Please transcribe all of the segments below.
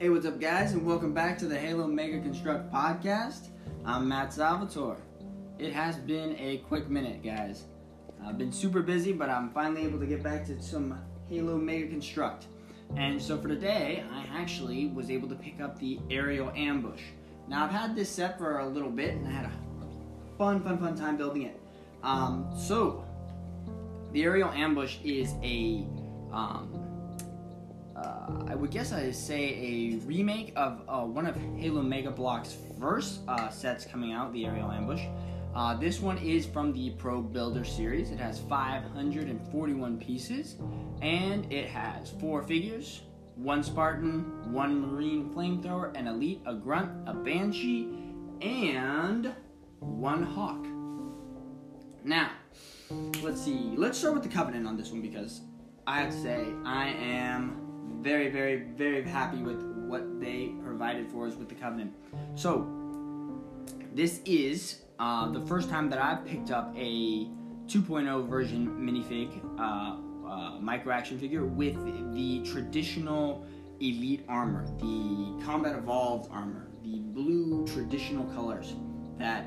Hey, what's up, guys, and welcome back to the Halo Mega Construct podcast. I'm Matt Salvatore. It has been a quick minute, guys. I've been super busy, but I'm finally able to get back to some Halo Mega Construct. And so for today, I actually was able to pick up the Aerial Ambush. Now, I've had this set for a little bit, and I had a fun, fun, fun time building it. Um, so, the Aerial Ambush is a um, uh, I would guess I'd say a remake of uh, one of Halo Mega Bloks' first uh, sets coming out, the Aerial Ambush. Uh, this one is from the Pro Builder series. It has 541 pieces, and it has four figures, one Spartan, one Marine Flamethrower, an Elite, a Grunt, a Banshee, and one Hawk. Now, let's see. Let's start with the Covenant on this one because I have to say I am very, very, very happy with what they provided for us with the Covenant. So, this is uh, the first time that I've picked up a 2.0 version minifig uh, uh, micro action figure with the traditional elite armor, the combat evolved armor, the blue traditional colors that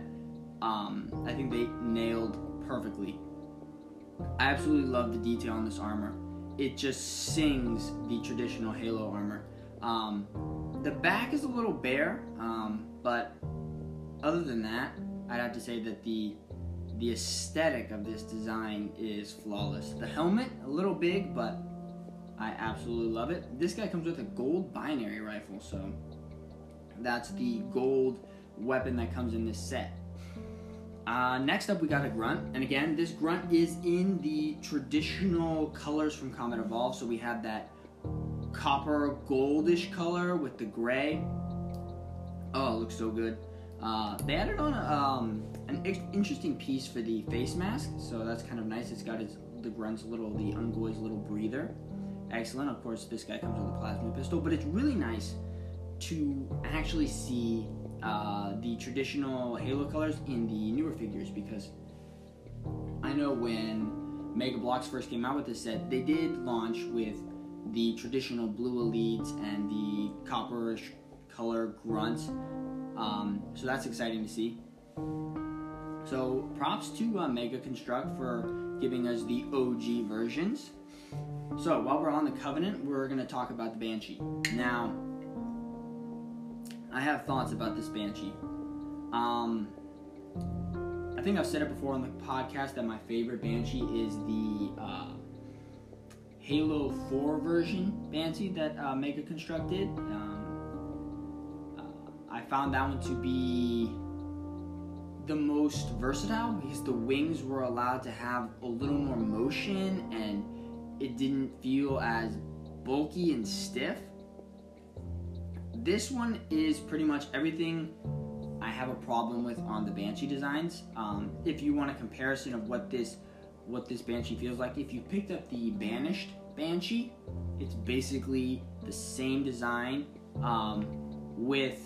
um, I think they nailed perfectly. I absolutely love the detail on this armor it just sings the traditional Halo armor. Um, the back is a little bare, um, but other than that, I'd have to say that the the aesthetic of this design is flawless. The helmet, a little big, but I absolutely love it. This guy comes with a gold binary rifle, so that's the gold weapon that comes in this set. Uh, next up, we got a grunt, and again, this grunt is in the traditional colors from Combat Evolve. So we have that copper goldish color with the gray. Oh, it looks so good. Uh, they added on um, an interesting piece for the face mask, so that's kind of nice. It's got his, the grunt's little, the Ungoy's little breather. Excellent. Of course, this guy comes with a plasma pistol, but it's really nice to actually see uh, the traditional Halo colors in the newer figures because I know when Mega Bloks first came out with this set, they did launch with the traditional blue elites and the copperish color grunts. Um, so that's exciting to see. So props to uh, Mega Construct for giving us the OG versions. So while we're on the Covenant, we're going to talk about the Banshee. Now, I have thoughts about this Banshee. Um, I think I've said it before on the podcast that my favorite Banshee is the uh, Halo 4 version Banshee that uh, Mega constructed. Um, uh, I found that one to be the most versatile because the wings were allowed to have a little more motion and it didn't feel as bulky and stiff. This one is pretty much everything I have a problem with on the Banshee designs. Um, if you want a comparison of what this what this Banshee feels like, if you picked up the Banished Banshee, it's basically the same design um, with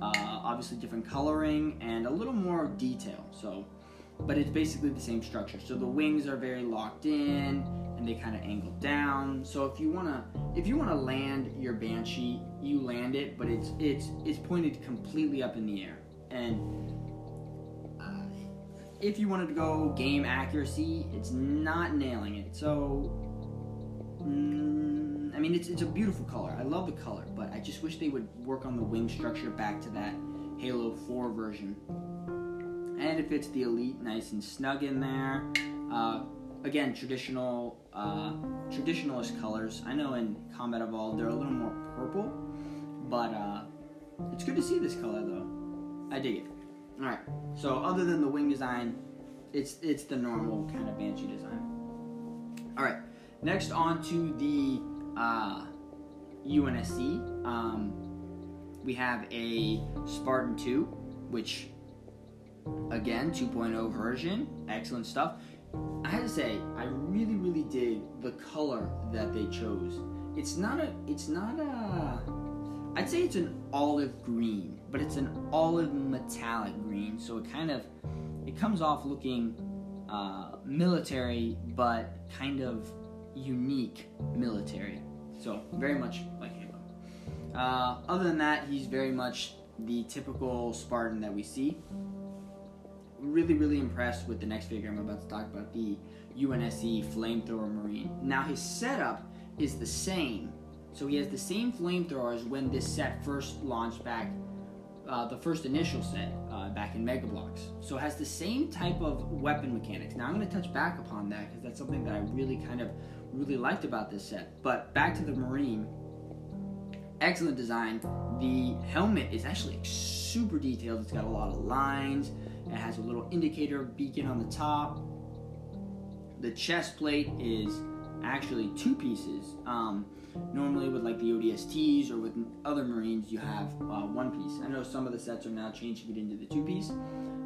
uh, obviously different coloring and a little more detail. So, but it's basically the same structure. So the wings are very locked in and they kind of angle down. So if you wanna if you wanna land your banshee, you land it, but it's it's it's pointed completely up in the air. And uh, if you wanted to go game accuracy, it's not nailing it. So mm, I mean, it's it's a beautiful color. I love the color, but I just wish they would work on the wing structure back to that Halo 4 version. And it fits the Elite nice and snug in there. Uh, again, traditional uh, traditionalist colors. I know in Combat Evolved they're a little more purple, but uh, it's good to see this color though. I dig it. All right. So other than the wing design, it's it's the normal kind of banshee design. All right. Next on to the uh, UNSC. Um, we have a Spartan 2, which again 2.0 version, excellent stuff. I had to say, I really, really dig the color that they chose. It's not a, it's not a, I'd say it's an olive green, but it's an olive metallic green, so it kind of, it comes off looking uh, military, but kind of unique military. So very much like Halo. Uh, other than that, he's very much the typical Spartan that we see. Really, really impressed with the next figure I'm about to talk about, the UNSC Flamethrower Marine. Now, his setup is the same. So he has the same flamethrower as when this set first launched back, uh, the first initial set uh, back in Mega Bloks. So it has the same type of weapon mechanics. Now I'm going to touch back upon that because that's something that I really kind of really liked about this set. But back to the Marine, excellent design. The helmet is actually super detailed. It's got a lot of lines. It has a little indicator beacon on the top. The chest plate is actually two pieces. Um, normally, with like the ODSTs or with other Marines, you have uh, one piece. I know some of the sets are now changing it into the two piece,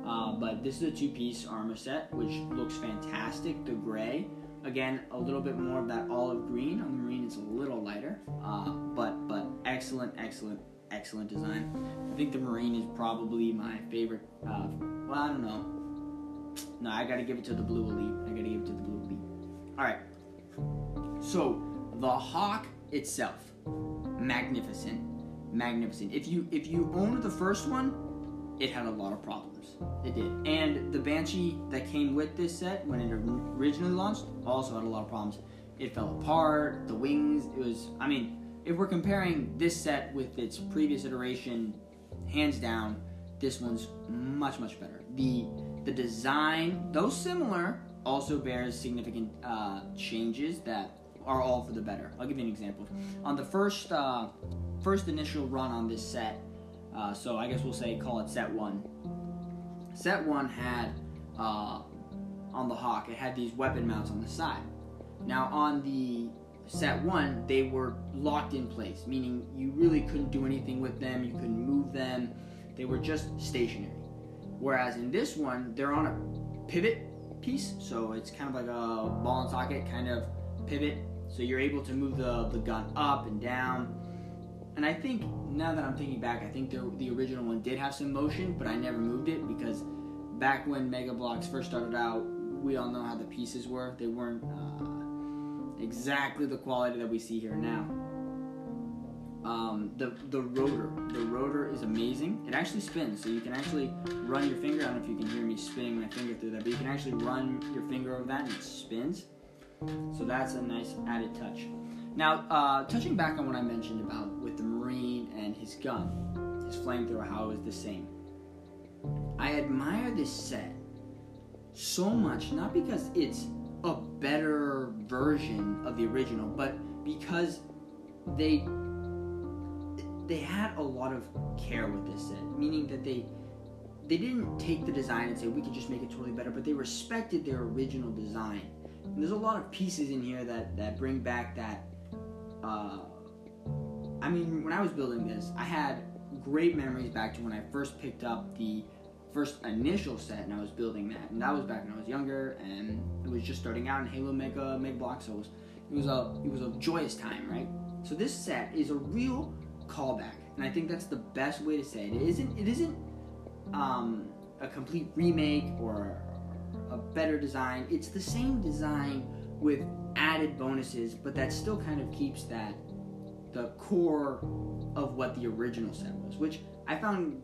uh, but this is a two piece armor set, which looks fantastic. The gray, again, a little bit more of that olive green. On the Marine, it's a little lighter, uh, but but excellent, excellent, excellent design. I think the Marine is probably my favorite. Uh, well, I don't know. No, I gotta give it to the Blue Elite. I gotta give it to the Blue Elite. All right. So the Hawk itself, magnificent, magnificent. If you if you owned the first one, it had a lot of problems. It did. And the Banshee that came with this set when it originally launched also had a lot of problems. It fell apart. The wings. It was. I mean, if we're comparing this set with its previous iteration, hands down, this one's much much better. The the design, though similar, also bears significant uh, changes that are all for the better. I'll give you an example. On the first uh, first initial run on this set, uh, so I guess we'll say call it set one. Set one had uh, on the Hawk, it had these weapon mounts on the side. Now on the set one, they were locked in place, meaning you really couldn't do anything with them, you couldn't move them, they were just stationary. Whereas in this one, they're on a pivot piece, so it's kind of like a ball and socket kind of pivot. So you're able to move the, the gun up and down. And I think now that I'm thinking back, I think the, the original one did have some motion, but I never moved it because back when Mega Bloks first started out, we all know how the pieces were. They weren't uh, exactly the quality that we see here now. Um, the the rotor, the rotor is amazing. It actually spins, so you can actually run your finger. I don't know if you can hear me spinning my finger through that, but you can actually run your finger over that and it spins. So that's a nice added touch. Now, uh, touching back on what I mentioned about with the Marine and his gun, his flamethrower, how it was the same. I admire this set so much, not because it's a better version of the original, but because they they had a lot of care with this set, meaning that they they didn't take the design and say we could just make it totally better, but they respected their original design. And there's a lot of pieces in here that that bring back that. Uh, I mean, when I was building this, I had great memories back to when I first picked up the first initial set and I was building that, and that was back when I was younger and it was just starting out in Halo Mega Mega Bloks, so it was it was a it was a joyous time, right? So this set is a real callback, and I think that's the best way to say it. It isn't it isn't um, a complete remake or a better design. It's the same design with added bonuses, but that still kind of keeps that the core of what the original set was, which I found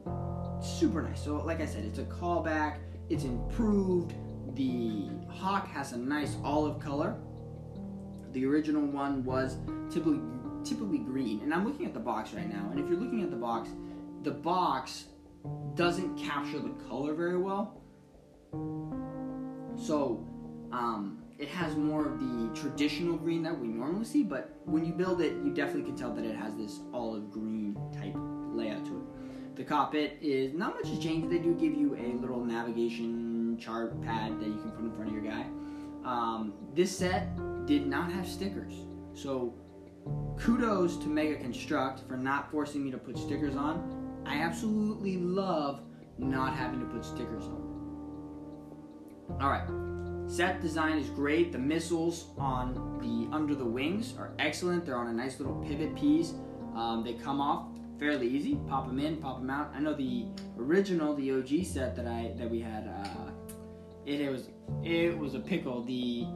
super nice. So, like I said, it's a callback. It's improved. The hawk has a nice olive color. The original one was typically typically green, and I'm looking at the box right now. And if you're looking at the box, the box doesn't capture the color very well. So, um, it has more of the traditional green that we normally see, but when you build it, you definitely can tell that it has this olive green type layout. The cockpit is not much has changed. They do give you a little navigation chart pad that you can put in front of your guy. Um, this set did not have stickers, so kudos to Mega Construct for not forcing me to put stickers on. I absolutely love not having to put stickers on. Alright, set design is great. The missiles on the under the wings are excellent. They're on a nice little pivot piece. Um, they come off fairly easy. Pop them in, pop them out. I know the original, the OG set that I that we had, uh, it, it was it was a pickle. The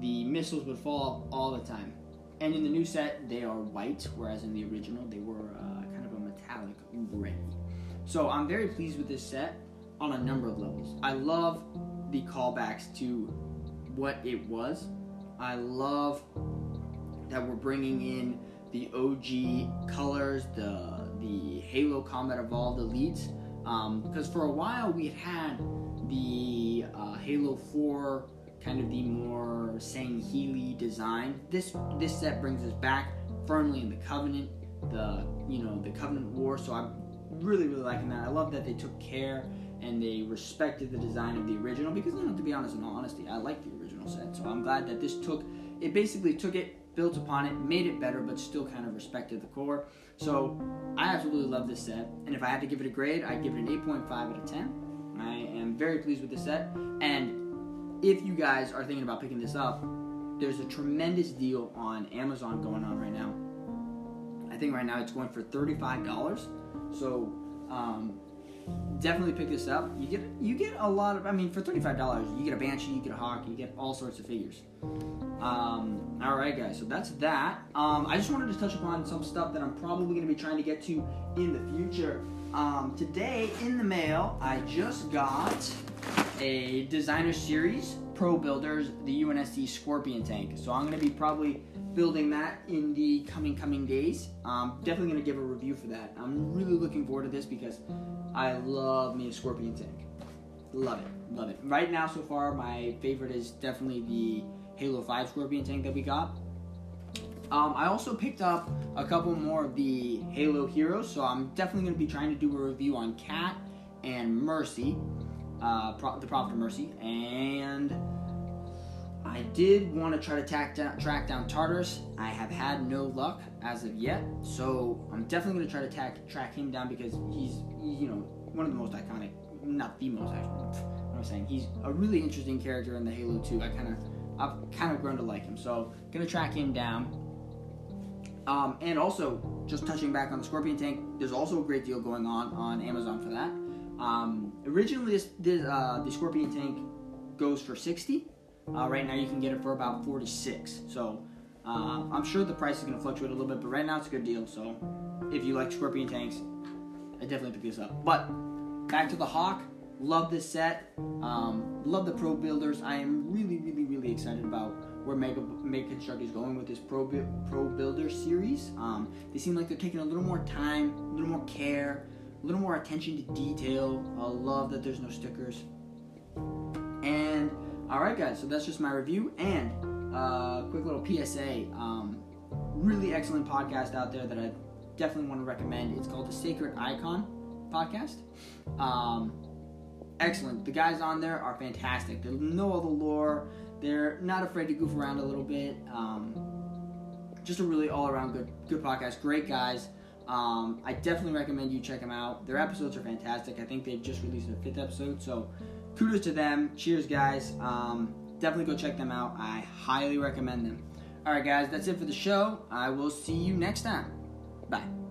the missiles would fall all the time and in the new set, they are white, whereas in the original, they were uh, kind of a metallic gray. So I'm very pleased with this set on a number of levels. I love the callbacks to what it was. I love that we're bringing in the OG colors, the the Halo Combat Evolved elites, um, because for a while we had the uh, Halo 4 kind of the more Sangheili design. This this set brings us back firmly in the Covenant, the you know the Covenant War. So I'm really really liking that. I love that they took care and they respected the design of the original because you know to be honest, in all honesty, I like the original set. So I'm glad that this took it basically took it built upon it, made it better, but still kind of respected the core. So I absolutely love this set, and if I had to give it a grade, I'd give it an 8.5 out of 10. I am very pleased with this set, and if you guys are thinking about picking this up, there's a tremendous deal on Amazon going on right now. I think right now it's going for $35. So um, definitely pick this up. You get you get a lot of. I mean, for thirty five dollars, you get a banshee, you get a hawk, you get all sorts of figures. Um, all right, guys. So that's that. Um, I just wanted to touch upon some stuff that I'm probably going to be trying to get to in the future. Um, today in the mail, I just got a designer series pro builders the UNSC Scorpion tank. So I'm going to be probably building that in the coming coming days. Um, definitely going to give a review for that. I'm really looking forward to this because I love me a Scorpion tank. Love it, love it. Right now, so far, my favorite is definitely the Halo 5 Scorpion tank that we got. Um, I also picked up a couple more of the Halo heroes, so I'm definitely going to be trying to do a review on Cat and Mercy, uh, Pro- the Prophet of Mercy, and I did want to try to track down, track down Tartarus. I have had no luck as of yet, so I'm definitely going to try to track, track him down because he's, you know, one of the most iconic, not the most actually. What I'm saying, he's a really interesting character in the Halo 2. I kind of, I've kind of grown to like him, so gonna track him down. Um, and also, just touching back on the Scorpion tank, there's also a great deal going on on Amazon for that. Um, originally, this, this uh, the Scorpion tank goes for 60 uh, right now, you can get it for about 46. So uh, I'm sure the price is going to fluctuate a little bit, but right now it's a good deal. So if you like Scorpion tanks, I definitely pick this up. But back to the Hawk. Love this set. Um, love the Pro Builders. I am really, really, really excited about where Mega Mega Construct is going with this Pro Pro Builder series. Um, they seem like they're taking a little more time, a little more care, a little more attention to detail. I love that there's no stickers. And all right, guys. So that's just my review and uh, quick little PSA. Um, really excellent podcast out there that I definitely want to recommend. It's called the Sacred Icon podcast. Um, excellent. The guys on there are fantastic. They know all the lore. They're not afraid to goof around a little bit. Um, just a really all-around good good podcast. Great guys. Um, I definitely recommend you check them out. Their episodes are fantastic. I think they've just released their fifth episode, so kudos to them. Cheers, guys. Um, definitely go check them out. I highly recommend them. All right, guys, that's it for the show. I will see you next time. Bye.